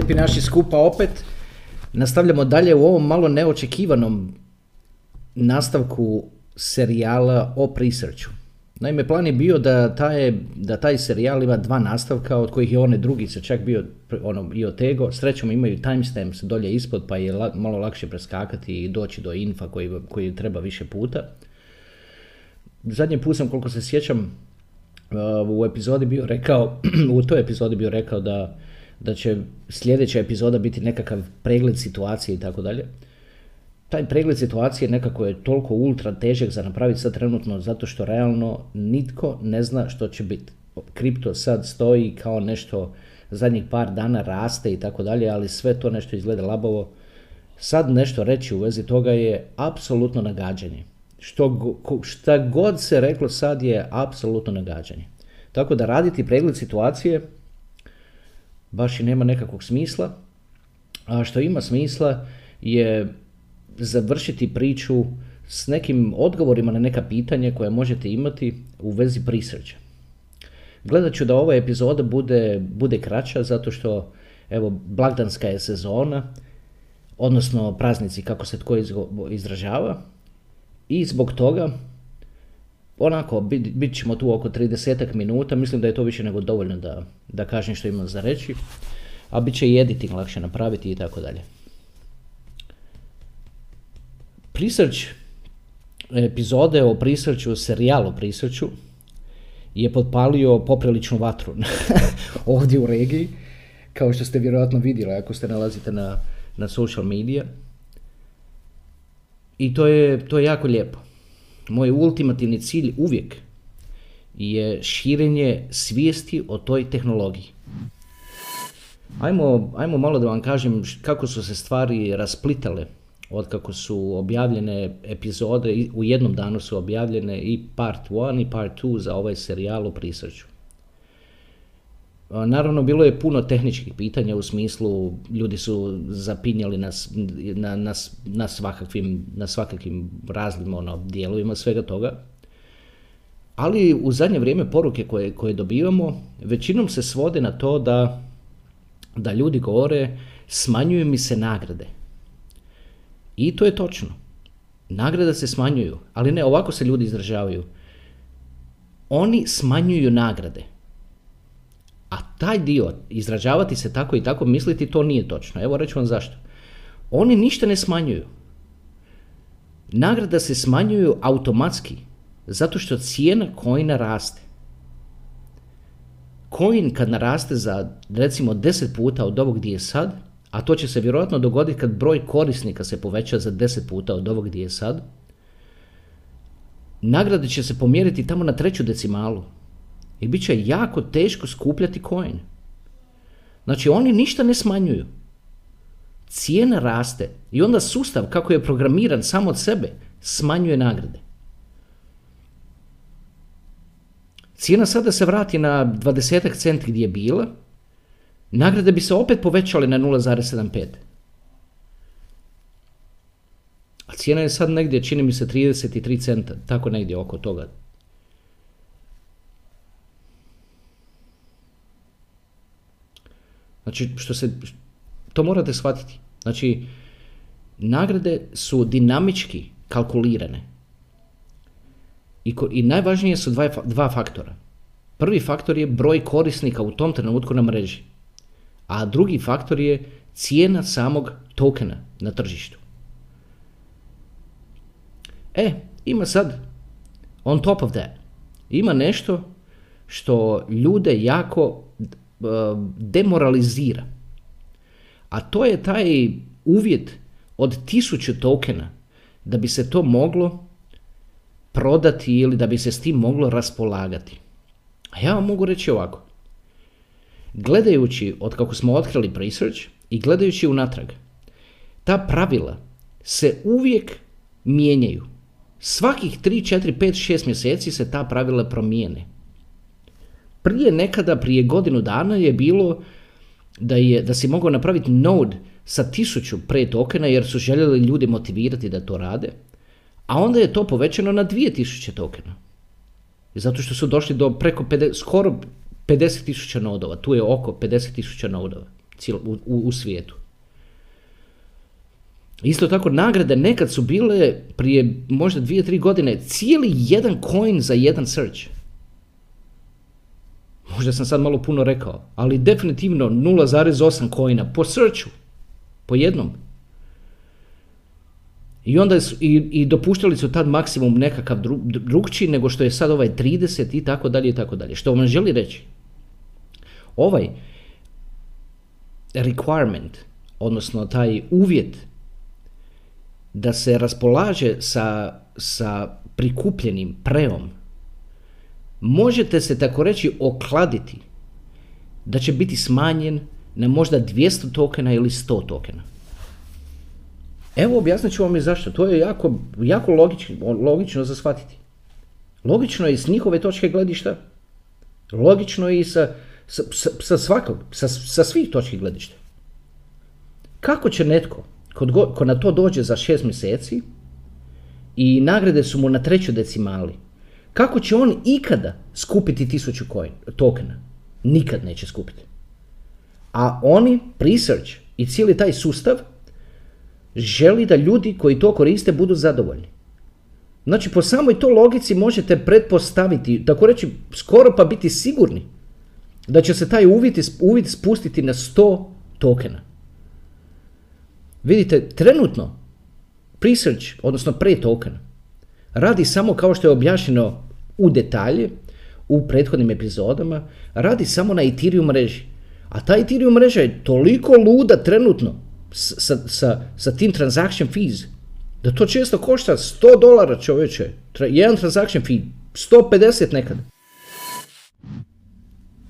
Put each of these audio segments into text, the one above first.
Lijepi naši skupa opet. Nastavljamo dalje u ovom malo neočekivanom nastavku serijala o Researchu. Naime, plan je bio da taj, da taj serijal ima dva nastavka, od kojih je onaj drugi se čak bio ono, i otego. Srećom imaju timestamps dolje ispod, pa je la, malo lakše preskakati i doći do infa koji, koji treba više puta. Zadnji put sam, koliko se sjećam, u epizodi bio rekao, u toj epizodi bio rekao da, da će sljedeća epizoda biti nekakav pregled situacije i tako dalje. Taj pregled situacije nekako je toliko ultra težak za napraviti sad trenutno zato što realno nitko ne zna što će biti. Kripto sad stoji kao nešto zadnjih par dana raste i tako dalje, ali sve to nešto izgleda labovo. Sad nešto reći u vezi toga je apsolutno nagađanje. Što, šta god se reklo sad je apsolutno nagađanje. Tako da raditi pregled situacije baš i nema nekakvog smisla, a što ima smisla je završiti priču s nekim odgovorima na neka pitanja koje možete imati u vezi researcha. Gledat ću da ova epizoda bude, bude kraća zato što evo blagdanska je sezona, odnosno praznici kako se tko izražava i zbog toga onako, bit, bit ćemo tu oko 30 minuta, mislim da je to više nego dovoljno da, da kažem što imam za reći, a bit će i editing lakše napraviti i tako dalje. Research epizode o Researchu, serijal o Researchu je potpalio popriličnu vatru ovdje u regiji, kao što ste vjerojatno vidjeli ako ste nalazite na, na social media. I to je, to je jako lijepo moj ultimativni cilj uvijek je širenje svijesti o toj tehnologiji. Ajmo, ajmo malo da vam kažem kako su se stvari rasplitale od kako su objavljene epizode, u jednom danu su objavljene i part 1 i part 2 za ovaj serijal o Researchu. Naravno, bilo je puno tehničkih pitanja u smislu ljudi su zapinjali nas na, na, na, svakakvim, na svakakvim raznim ono, dijelovima svega toga. Ali u zadnje vrijeme poruke koje, koje dobivamo većinom se svode na to da, da ljudi govore smanjuju mi se nagrade. I to je točno. Nagrade se smanjuju, ali ne, ovako se ljudi izražavaju. Oni smanjuju nagrade. A taj dio, izražavati se tako i tako, misliti, to nije točno. Evo reću vam zašto. Oni ništa ne smanjuju. Nagrada se smanjuju automatski, zato što cijena kojina raste. Coin kad naraste za recimo 10 puta od ovog gdje je sad, a to će se vjerojatno dogoditi kad broj korisnika se poveća za 10 puta od ovog gdje je sad, nagrade će se pomjeriti tamo na treću decimalu, i bit će jako teško skupljati coin. Znači oni ništa ne smanjuju. Cijena raste i onda sustav kako je programiran samo od sebe smanjuje nagrade. Cijena sada se vrati na 20 centi gdje je bila, nagrade bi se opet povećale na 0,75. A cijena je sad negdje, čini mi se, 33 centa, tako negdje oko toga. Znači, što se, to morate shvatiti. Znači, nagrade su dinamički kalkulirane. I, i najvažnije su dva, dva faktora. Prvi faktor je broj korisnika u tom trenutku na mreži. A drugi faktor je cijena samog tokena na tržištu. E, ima sad, on top of that, ima nešto što ljude jako demoralizira. A to je taj uvjet od tisuću tokena da bi se to moglo prodati ili da bi se s tim moglo raspolagati. A ja vam mogu reći ovako. Gledajući od kako smo otkrili research i gledajući unatrag, ta pravila se uvijek mijenjaju. Svakih 3, 4, 5, 6 mjeseci se ta pravila promijene. Prije nekada, prije godinu dana je bilo da, je, da si mogao napraviti node sa tisuću pre tokena jer su željeli ljudi motivirati da to rade, a onda je to povećano na 2000 tokena. Zato što su došli do preko 50, skoro 50.000 nodova, tu je oko 50.000 nodova u, u, u svijetu. Isto tako nagrade nekad su bile prije možda dvije, tri godine cijeli jedan coin za jedan search. Možda sam sad malo puno rekao, ali definitivno 0,8 coina po searchu, po jednom. I onda su, i, i dopuštali su tad maksimum nekakav dru, drugčiji nego što je sad ovaj 30 i tako dalje i tako dalje. Što vam želi reći? Ovaj requirement, odnosno taj uvjet da se raspolaže sa, sa prikupljenim preom, možete se tako reći okladiti da će biti smanjen na možda 200 tokena ili 100 tokena. Evo objasnit ću vam i zašto. To je jako, jako logično, logično za shvatiti. Logično je s njihove točke gledišta, logično je i sa, sa, sa, svakog, sa, sa svih točki gledišta. Kako će netko, kod ko na to dođe za šest mjeseci i nagrade su mu na trećoj decimali, kako će on ikada skupiti tisuću coin, tokena? Nikad neće skupiti. A oni, research i cijeli taj sustav želi da ljudi koji to koriste budu zadovoljni. Znači, po samoj to logici možete pretpostaviti, tako reći, skoro pa biti sigurni da će se taj uvid, uvid spustiti na 100 tokena. Vidite, trenutno research, odnosno pre token, radi samo kao što je objašnjeno u detalje u prethodnim epizodama, radi samo na Ethereum mreži. A ta Ethereum mreža je toliko luda trenutno sa, sa, sa tim transaction fees, da to često košta 100 dolara čovječe, jedan transaction fee, 150 nekad.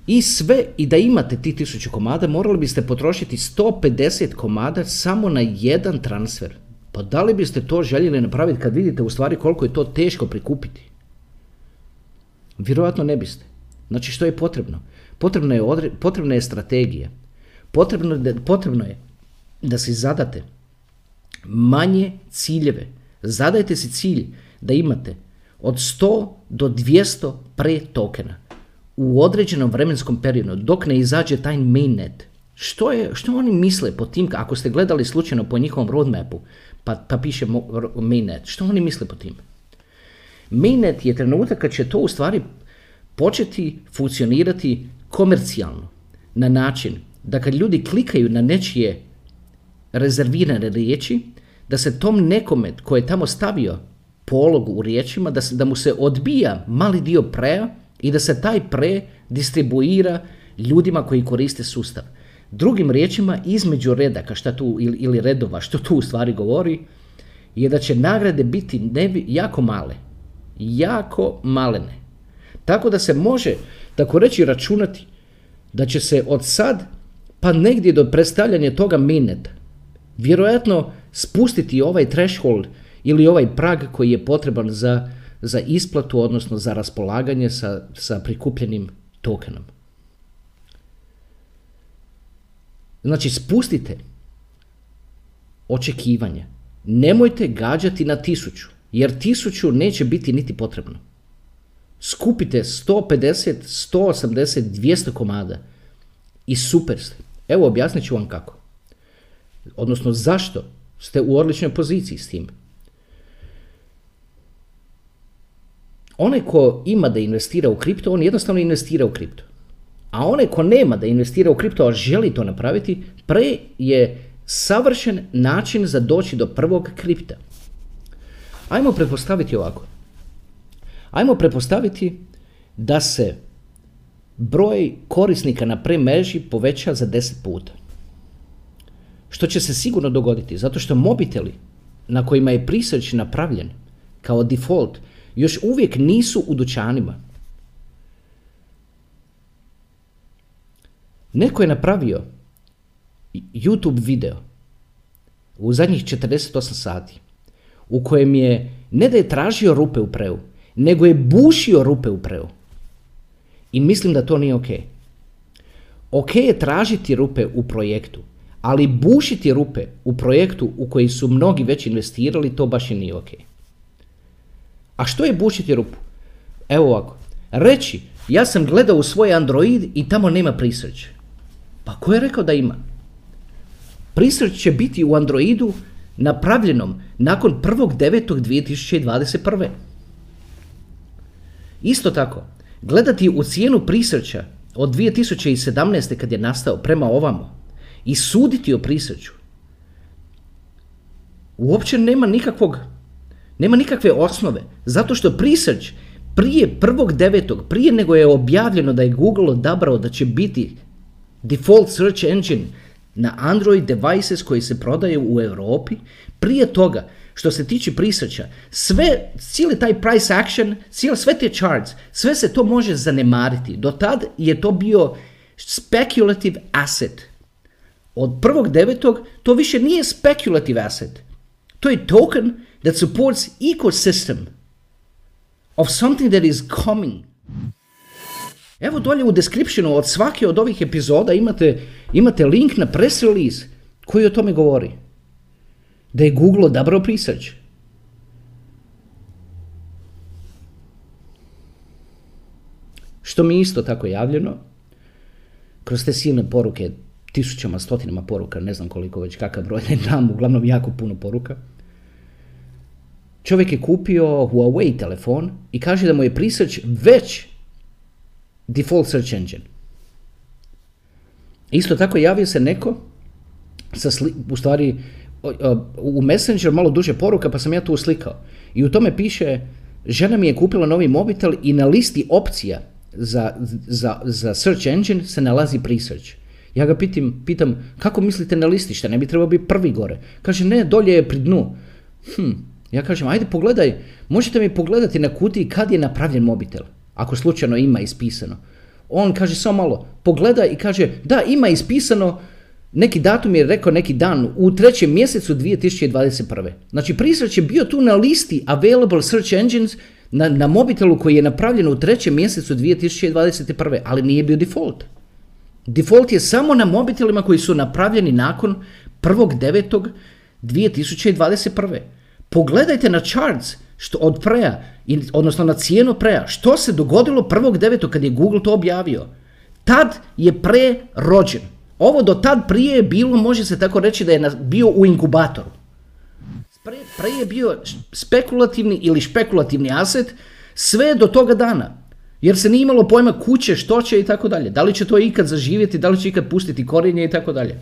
I sve, i da imate ti tisuću komada, morali biste potrošiti 150 komada samo na jedan transfer. Pa da li biste to željeli napraviti kad vidite u stvari koliko je to teško prikupiti? Vjerojatno ne biste. Znači što je potrebno? Potrebno je, odre, potrebna je strategija. Potrebno, potrebno je da si zadate manje ciljeve. Zadajte si cilj da imate od 100 do 200 pre tokena u određenom vremenskom periodu dok ne izađe taj mainnet. Što, je, što oni misle po tim, ako ste gledali slučajno po njihovom roadmapu, pa, pa piše mainnet, što oni misle po tim? Mainnet je trenutak kad će to u stvari početi funkcionirati komercijalno na način da kad ljudi klikaju na nečije rezervirane riječi, da se tom nekome koji je tamo stavio polog u riječima, da, se, da mu se odbija mali dio preja i da se taj pre distribuira ljudima koji koriste sustav. Drugim riječima, između redaka šta tu, ili, ili redova, što tu u stvari govori, je da će nagrade biti nevi, jako male. Jako malene. Tako da se može, tako reći, računati da će se od sad pa negdje do predstavljanja toga mineta vjerojatno spustiti ovaj threshold ili ovaj prag koji je potreban za, za isplatu, odnosno za raspolaganje sa, sa prikupljenim tokenom. Znači, spustite očekivanja. Nemojte gađati na tisuću, jer tisuću neće biti niti potrebno. Skupite 150, 180, 200 komada i super ste. Evo objasnit ću vam kako odnosno zašto ste u odličnoj poziciji s tim. Onaj ko ima da investira u kripto, on jednostavno investira u kripto. A onaj ko nema da investira u kripto, a želi to napraviti, pre je savršen način za doći do prvog kripta. Ajmo pretpostaviti ovako. Ajmo pretpostaviti da se broj korisnika na premreži poveća za 10 puta. Što će se sigurno dogoditi, zato što mobiteli na kojima je priseć napravljen kao default još uvijek nisu u dućanima. Neko je napravio YouTube video u zadnjih 48 sati u kojem je ne da je tražio rupe u preu, nego je bušio rupe u preu. I mislim da to nije ok. Ok je tražiti rupe u projektu, ali bušiti rupe u projektu u koji su mnogi već investirali, to baš i nije ok. A što je bušiti rupu? Evo ovako. Reći, ja sam gledao u svoj Android i tamo nema prisreće. Pa ko je rekao da ima? Prisreće će biti u Androidu napravljenom nakon 1.9.2021. Isto tako, gledati u cijenu prisreća od 2017. kad je nastao prema ovamo i suditi o prisreću uopće nema nikakvog nema nikakve osnove zato što prisreć prije 1.9. prije nego je objavljeno da je Google odabrao da će biti default search engine na Android devices koji se prodaju u Europi, prije toga što se tiče prisreća, sve, cijeli taj price action, cijeli, sve te charts, sve se to može zanemariti. Do tad je to bio speculative asset. Od 1.9. to više nije speculative asset. To je token that supports ecosystem of something that is coming. Evo dolje u descriptionu od svake od ovih epizoda imate, imate link na press release koji o tome govori. Da je Google odabrao research. Što mi isto tako javljeno, kroz te silne poruke, tisućama, stotinama poruka, ne znam koliko već kakav broj, ne dam, uglavnom jako puno poruka. Čovjek je kupio Huawei telefon i kaže da mu je research već default search engine. Isto tako javio se neko, sa sli, u stvari u Messenger malo duže poruka pa sam ja tu uslikao. I u tome piše, žena mi je kupila novi mobitel i na listi opcija za, za, za search engine se nalazi presearch. Ja ga pitam, pitam, kako mislite na listi, šta ne bi trebao biti prvi gore? Kaže, ne, dolje je pri dnu. Hm, ja kažem, ajde pogledaj, možete mi pogledati na kutiji kad je napravljen mobitel ako slučajno ima ispisano. On kaže samo malo, pogleda i kaže da ima ispisano, neki datum je rekao neki dan u trećem mjesecu 2021. Znači prisreć je bio tu na listi available search engines na, na mobitelu koji je napravljen u trećem mjesecu 2021. ali nije bio default. Default je samo na mobitelima koji su napravljeni nakon 1.9.2021. Pogledajte na charts što od preja, odnosno na cijenu preja, što se dogodilo 1.9. kad je Google to objavio. Tad je pre rođen. Ovo do tad prije je bilo, može se tako reći da je bio u inkubatoru. Pre, pre je bio spekulativni ili špekulativni aset sve do toga dana. Jer se nije imalo pojma kuće, što će i tako dalje. Da li će to ikad zaživjeti, da li će ikad pustiti korinje i tako dalje.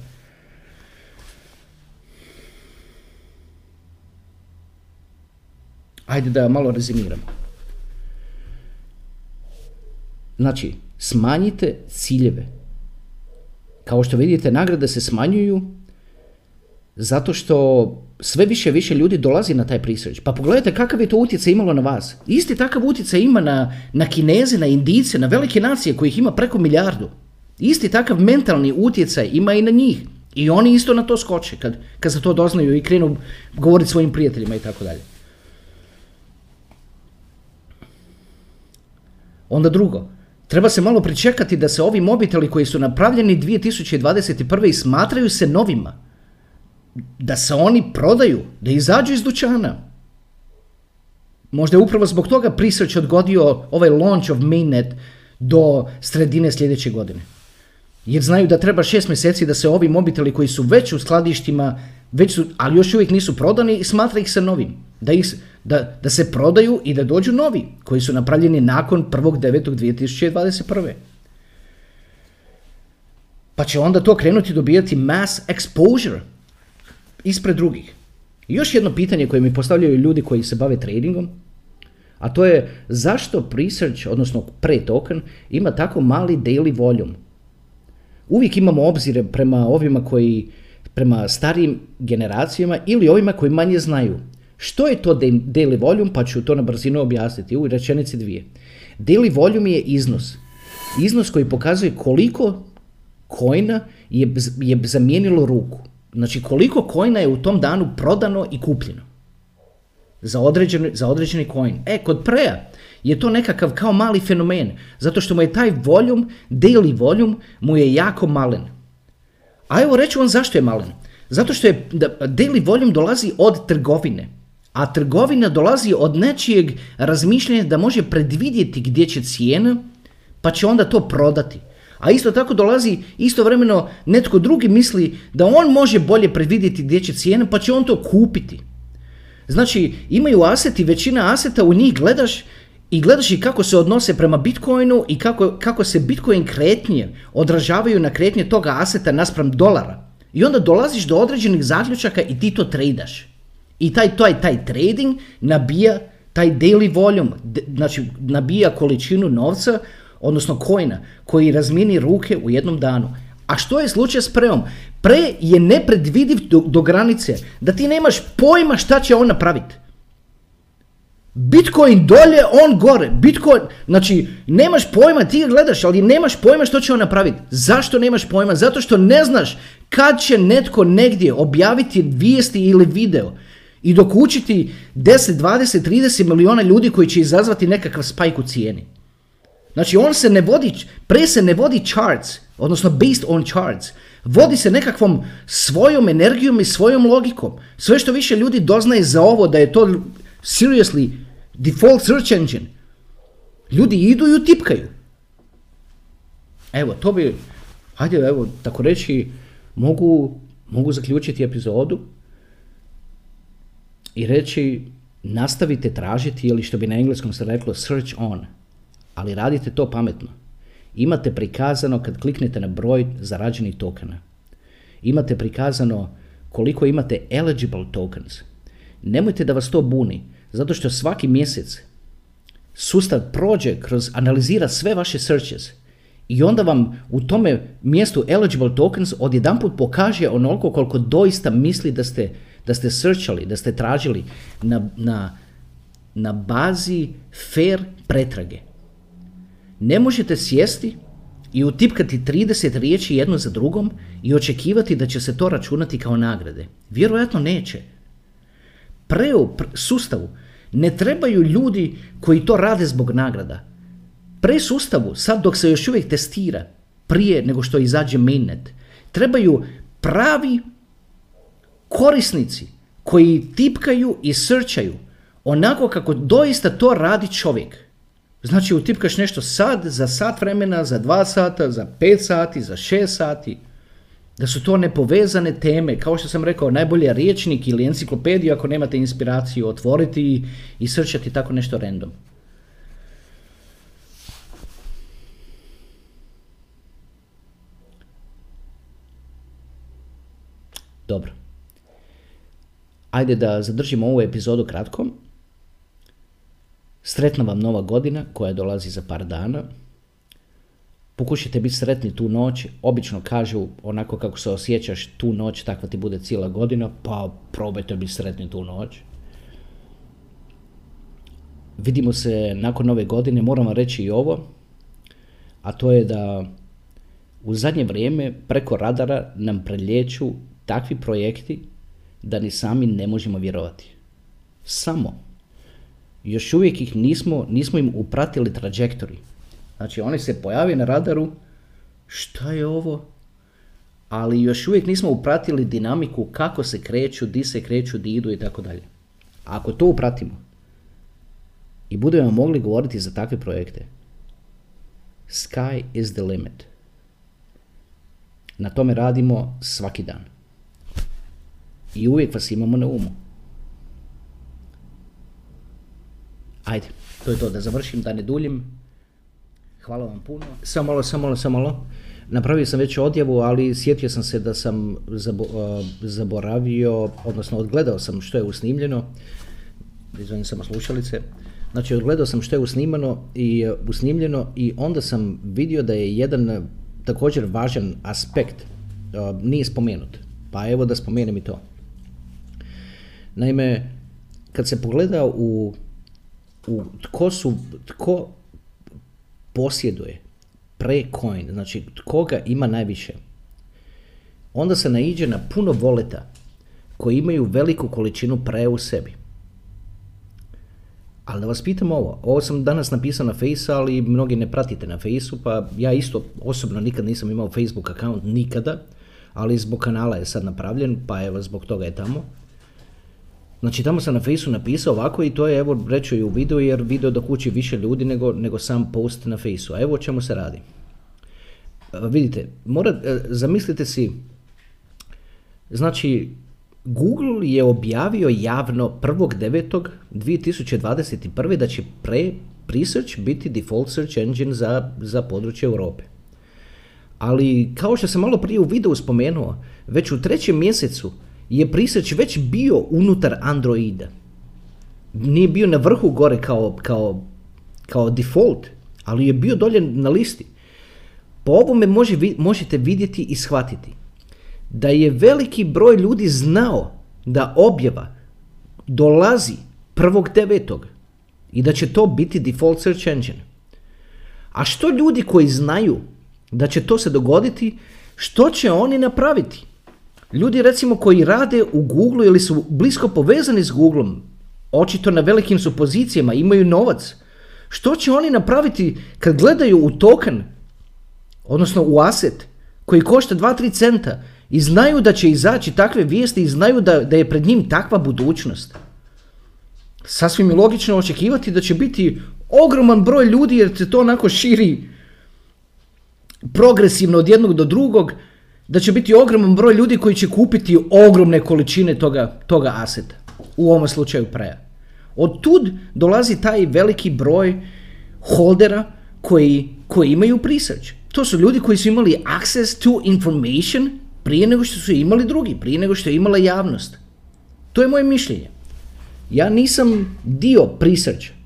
Ajde da malo rezimiramo. Znači, smanjite ciljeve. Kao što vidite, nagrade se smanjuju zato što sve više više ljudi dolazi na taj prisreć. Pa pogledajte kakav je to utjecaj imalo na vas. Isti takav utjecaj ima na, na Kineze, na Indice, na velike nacije kojih ima preko milijardu. Isti takav mentalni utjecaj ima i na njih. I oni isto na to skoče kad, kad se to doznaju i krenu govoriti svojim prijateljima i tako dalje. Onda drugo, treba se malo pričekati da se ovi mobiteli koji su napravljeni 2021. i smatraju se novima, da se oni prodaju, da izađu iz dućana. Možda je upravo zbog toga Prisreć odgodio ovaj launch of mainnet do sredine sljedeće godine. Jer znaju da treba šest mjeseci da se ovi mobiteli koji su već u skladištima, već su, ali još uvijek nisu prodani i smatra ih se novim. Da, ih, da, da se prodaju i da dođu novi koji su napravljeni nakon 1.9.2021. Pa će onda to krenuti dobijati mass exposure ispred drugih. I još jedno pitanje koje mi postavljaju ljudi koji se bave tradingom, a to je zašto Presearch, odnosno pre-token, ima tako mali daily volume? Uvijek imamo obzire prema ovima koji, prema starijim generacijama ili ovima koji manje znaju. Što je to daily volume? Pa ću to na brzinu objasniti u rečenici dvije. Daily volume je iznos. Iznos koji pokazuje koliko kojna je, je zamijenilo ruku. Znači koliko kojna je u tom danu prodano i kupljeno. Za određeni, za određeni coin. E, kod preja je to nekakav kao mali fenomen. Zato što mu je taj volume, daily volume, mu je jako malen. A evo reću vam zašto je malen. Zato što je daily volume dolazi od trgovine. A trgovina dolazi od nečijeg razmišljanja da može predvidjeti gdje će cijena, pa će onda to prodati. A isto tako dolazi istovremeno netko drugi misli da on može bolje predvidjeti gdje će cijena, pa će on to kupiti. Znači, imaju aseti, većina aseta u njih gledaš i gledaš i kako se odnose prema Bitcoinu i kako, kako se Bitcoin kretnje odražavaju na kretnje toga aseta naspram dolara. I onda dolaziš do određenih zaključaka i ti to tradaš. I taj, taj, taj trading nabija taj daily volume, znači nabija količinu novca, odnosno kojna, koji razmini ruke u jednom danu. A što je slučaj s preom? Pre je nepredvidiv do, do granice da ti nemaš pojma šta će on napraviti. Bitcoin dolje, on gore. Bitcoin, znači, nemaš pojma, ti ga gledaš, ali nemaš pojma što će on napraviti. Zašto nemaš pojma? Zato što ne znaš kad će netko negdje objaviti vijesti ili video i dokučiti 10, 20, 30 miliona ljudi koji će izazvati nekakav spajk u cijeni. Znači on se ne vodi, pre se ne vodi charts, odnosno based on charts. Vodi se nekakvom svojom energijom i svojom logikom. Sve što više ljudi doznaje za ovo da je to seriously default search engine. Ljudi idu i utipkaju. Evo, to bi, hajde, evo, tako reći, mogu, mogu zaključiti epizodu i reći nastavite tražiti ili što bi na engleskom se reklo search on, ali radite to pametno. Imate prikazano kad kliknete na broj zarađenih tokena. Imate prikazano koliko imate eligible tokens. Nemojte da vas to buni, zato što svaki mjesec sustav prođe kroz, analizira sve vaše searches i onda vam u tome mjestu eligible tokens odjedanput pokaže onoliko koliko doista misli da ste da ste searchali, da ste tražili na, na, na bazi fair pretrage. Ne možete sjesti i utipkati 30 riječi jedno za drugom i očekivati da će se to računati kao nagrade. Vjerojatno neće. Pre sustavu ne trebaju ljudi koji to rade zbog nagrada. Pre sustavu, sad dok se još uvijek testira, prije nego što izađe mainnet, trebaju pravi korisnici koji tipkaju i searchaju onako kako doista to radi čovjek. Znači utipkaš nešto sad, za sat vremena, za dva sata, za pet sati, za šest sati. Da su to nepovezane teme, kao što sam rekao, najbolje riječnik ili enciklopediju ako nemate inspiraciju otvoriti i, srčati tako nešto random. Dobro ajde da zadržimo ovu epizodu kratkom. Sretna vam nova godina koja dolazi za par dana. Pokušajte biti sretni tu noć. Obično kažu onako kako se osjećaš tu noć, takva ti bude cijela godina, pa probajte biti sretni tu noć. Vidimo se nakon nove godine, moram vam reći i ovo, a to je da u zadnje vrijeme preko radara nam prelječu takvi projekti da ni sami ne možemo vjerovati. Samo. Još uvijek ih nismo, nismo im upratili trajektori. Znači oni se pojavi na radaru, šta je ovo? Ali još uvijek nismo upratili dinamiku kako se kreću, di se kreću, di idu i tako dalje. Ako to upratimo i budemo mogli govoriti za takve projekte, sky is the limit. Na tome radimo svaki dan. I uvijek vas imamo na umu. Ajde, to je to, da završim, da ne duljim. Hvala vam puno. Samo malo, samo malo, samo malo. Napravio sam već odjavu, ali sjetio sam se da sam zaboravio, odnosno odgledao sam što je usnimljeno. Izvonim samo slušalice. Znači, odgledao sam što je usnimano i usnimljeno i onda sam vidio da je jedan također važan aspekt nije spomenut. Pa evo da spomenem i to. Naime, kad se pogleda u, u tko su, tko posjeduje pre-coin, znači koga ima najviše, onda se naiđe na puno voleta koji imaju veliku količinu pre u sebi. Ali da vas pitam ovo, ovo sam danas napisao na Face, ali mnogi ne pratite na Faceu, pa ja isto osobno nikad nisam imao Facebook account, nikada, ali zbog kanala je sad napravljen, pa evo zbog toga je tamo. Znači tamo sam na Faceu napisao ovako i to je evo reću i u videu jer video dok uči više ljudi nego, nego sam post na Faceu. A evo o čemu se radi. E, vidite, mora, e, zamislite si, znači Google je objavio javno 1.9.2021. da će pre Presearch biti default search engine za, za područje Europe. Ali kao što sam malo prije u videu spomenuo, već u trećem mjesecu je Presearch već bio unutar Androida. Nije bio na vrhu gore kao, kao, kao default, ali je bio dolje na listi. Po ovome može, možete vidjeti i shvatiti da je veliki broj ljudi znao da objava dolazi prvog devetog i da će to biti default search engine. A što ljudi koji znaju da će to se dogoditi, što će oni napraviti? Ljudi recimo koji rade u Google ili su blisko povezani s Googleom, očito na velikim su pozicijama, imaju novac. Što će oni napraviti kad gledaju u token, odnosno u asset, koji košta 2-3 centa i znaju da će izaći takve vijesti i znaju da, da je pred njim takva budućnost. Sasvim je logično očekivati da će biti ogroman broj ljudi jer se to onako širi progresivno od jednog do drugog, da će biti ogroman broj ljudi koji će kupiti ogromne količine toga, toga aseta, u ovom slučaju preja. Od tud dolazi taj veliki broj holdera koji, koji imaju prisreć. To su ljudi koji su imali access to information prije nego što su imali drugi, prije nego što je imala javnost. To je moje mišljenje. Ja nisam dio prisrća.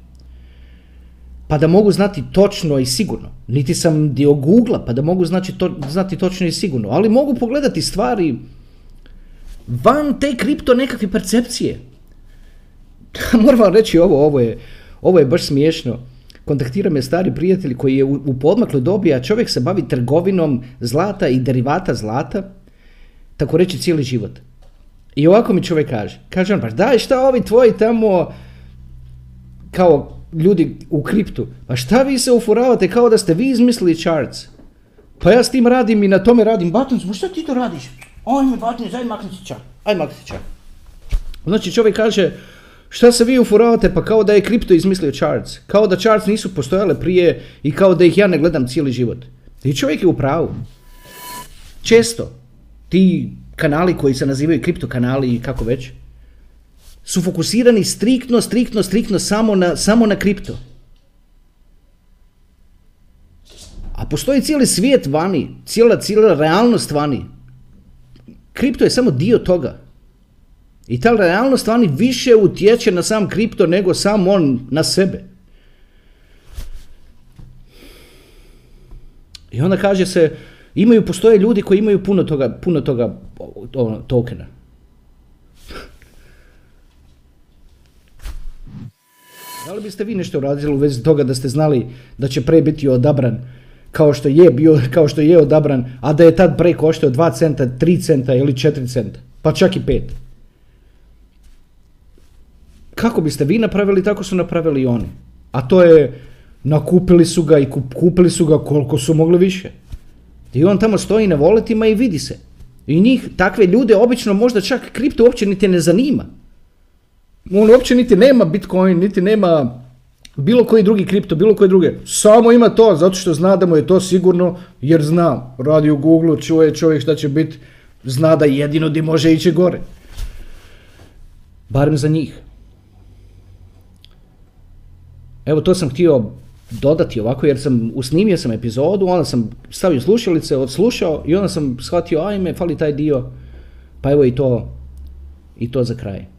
Pa da mogu znati točno i sigurno. Niti sam dio Google pa da mogu znači to, znati točno i sigurno. Ali mogu pogledati stvari van te kripto nekakve percepcije. Moram vam reći ovo, ovo je, ovo je baš smiješno. Kontaktira me stari prijatelj koji je u, u podmakloj dobi, a čovjek se bavi trgovinom zlata i derivata zlata tako reći cijeli život. I ovako mi čovjek kaže, kaže on pa daj šta ovi tvoji tamo kao ljudi u kriptu, pa šta vi se uforavate kao da ste vi izmislili charts? Pa ja s tim radim i na tome radim buttons, pa šta ti to radiš? Ajme buttons, aj makni čar, aj makni čar. Znači čovjek kaže, šta se vi uforavate, pa kao da je kripto izmislio charts, kao da charts nisu postojale prije i kao da ih ja ne gledam cijeli život. I čovjek je u pravu. Često, ti kanali koji se nazivaju kripto kanali i kako već, su fokusirani striktno, striktno, striktno samo na, samo na kripto. A postoji cijeli svijet vani, cijela, cijela realnost vani. Kripto je samo dio toga. I ta realnost vani više utječe na sam kripto nego sam on na sebe. I onda kaže se, Imaju, postoje ljudi koji imaju puno toga, puno toga ono, tokena. Da li biste vi nešto uradili u vezi toga da ste znali da će pre biti odabran kao što je bio, kao što je odabran, a da je tad pre koštao 2 centa, 3 centa ili 4 centa, pa čak i 5. Kako biste vi napravili, tako su napravili i oni. A to je, nakupili su ga i kupili su ga koliko su mogli više. I on tamo stoji na voletima i vidi se. I njih, takve ljude, obično možda čak kripto uopće niti ne zanima. On uopće niti nema Bitcoin, niti nema bilo koji drugi kripto, bilo koje druge. Samo ima to, zato što zna da mu je to sigurno, jer zna. Radi u Google, čuje čovjek šta će biti, zna da jedino di može ići gore. Barem za njih. Evo to sam htio dodati ovako jer sam usnimio sam epizodu, onda sam stavio slušalice, odslušao i onda sam shvatio ajme, fali taj dio, pa evo i to, i to za kraj.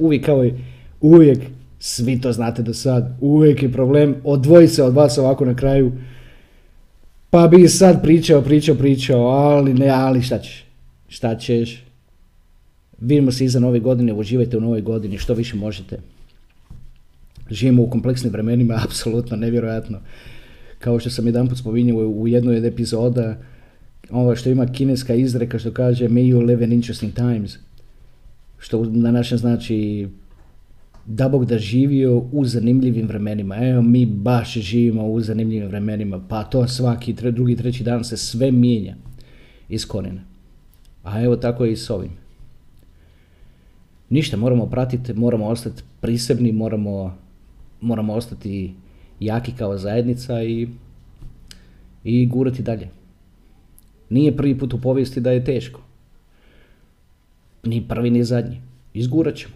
Uvijek kao i uvijek, svi to znate do sad, uvijek je problem odvoji se od vas ovako na kraju, pa bi sad pričao, pričao, pričao, ali ne, ali šta ćeš, šta ćeš, Vidimo se iza nove godine, uživajte u novoj godini što više možete. Živimo u kompleksnim vremenima, apsolutno nevjerojatno. Kao što sam jedan put spominjao u jednoj od epizoda, ovo što ima kineska izreka što kaže may you live in interesting times. Što na našem znači da Bog da živio u zanimljivim vremenima. Evo mi baš živimo u zanimljivim vremenima, pa to svaki drugi, treći dan se sve mijenja iz korijena. A evo tako i s ovim. Ništa, moramo pratiti, moramo ostati prisebni, moramo, moramo ostati jaki kao zajednica i, i gurati dalje. Nije prvi put u povijesti da je teško. Ni prvi, ni zadnji. Izgurat ćemo.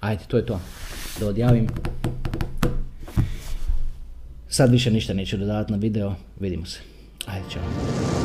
Ajde, to je to. Da odjavim. Sad više ništa neću dodavati na video. Vidimo se. Ajde, čao.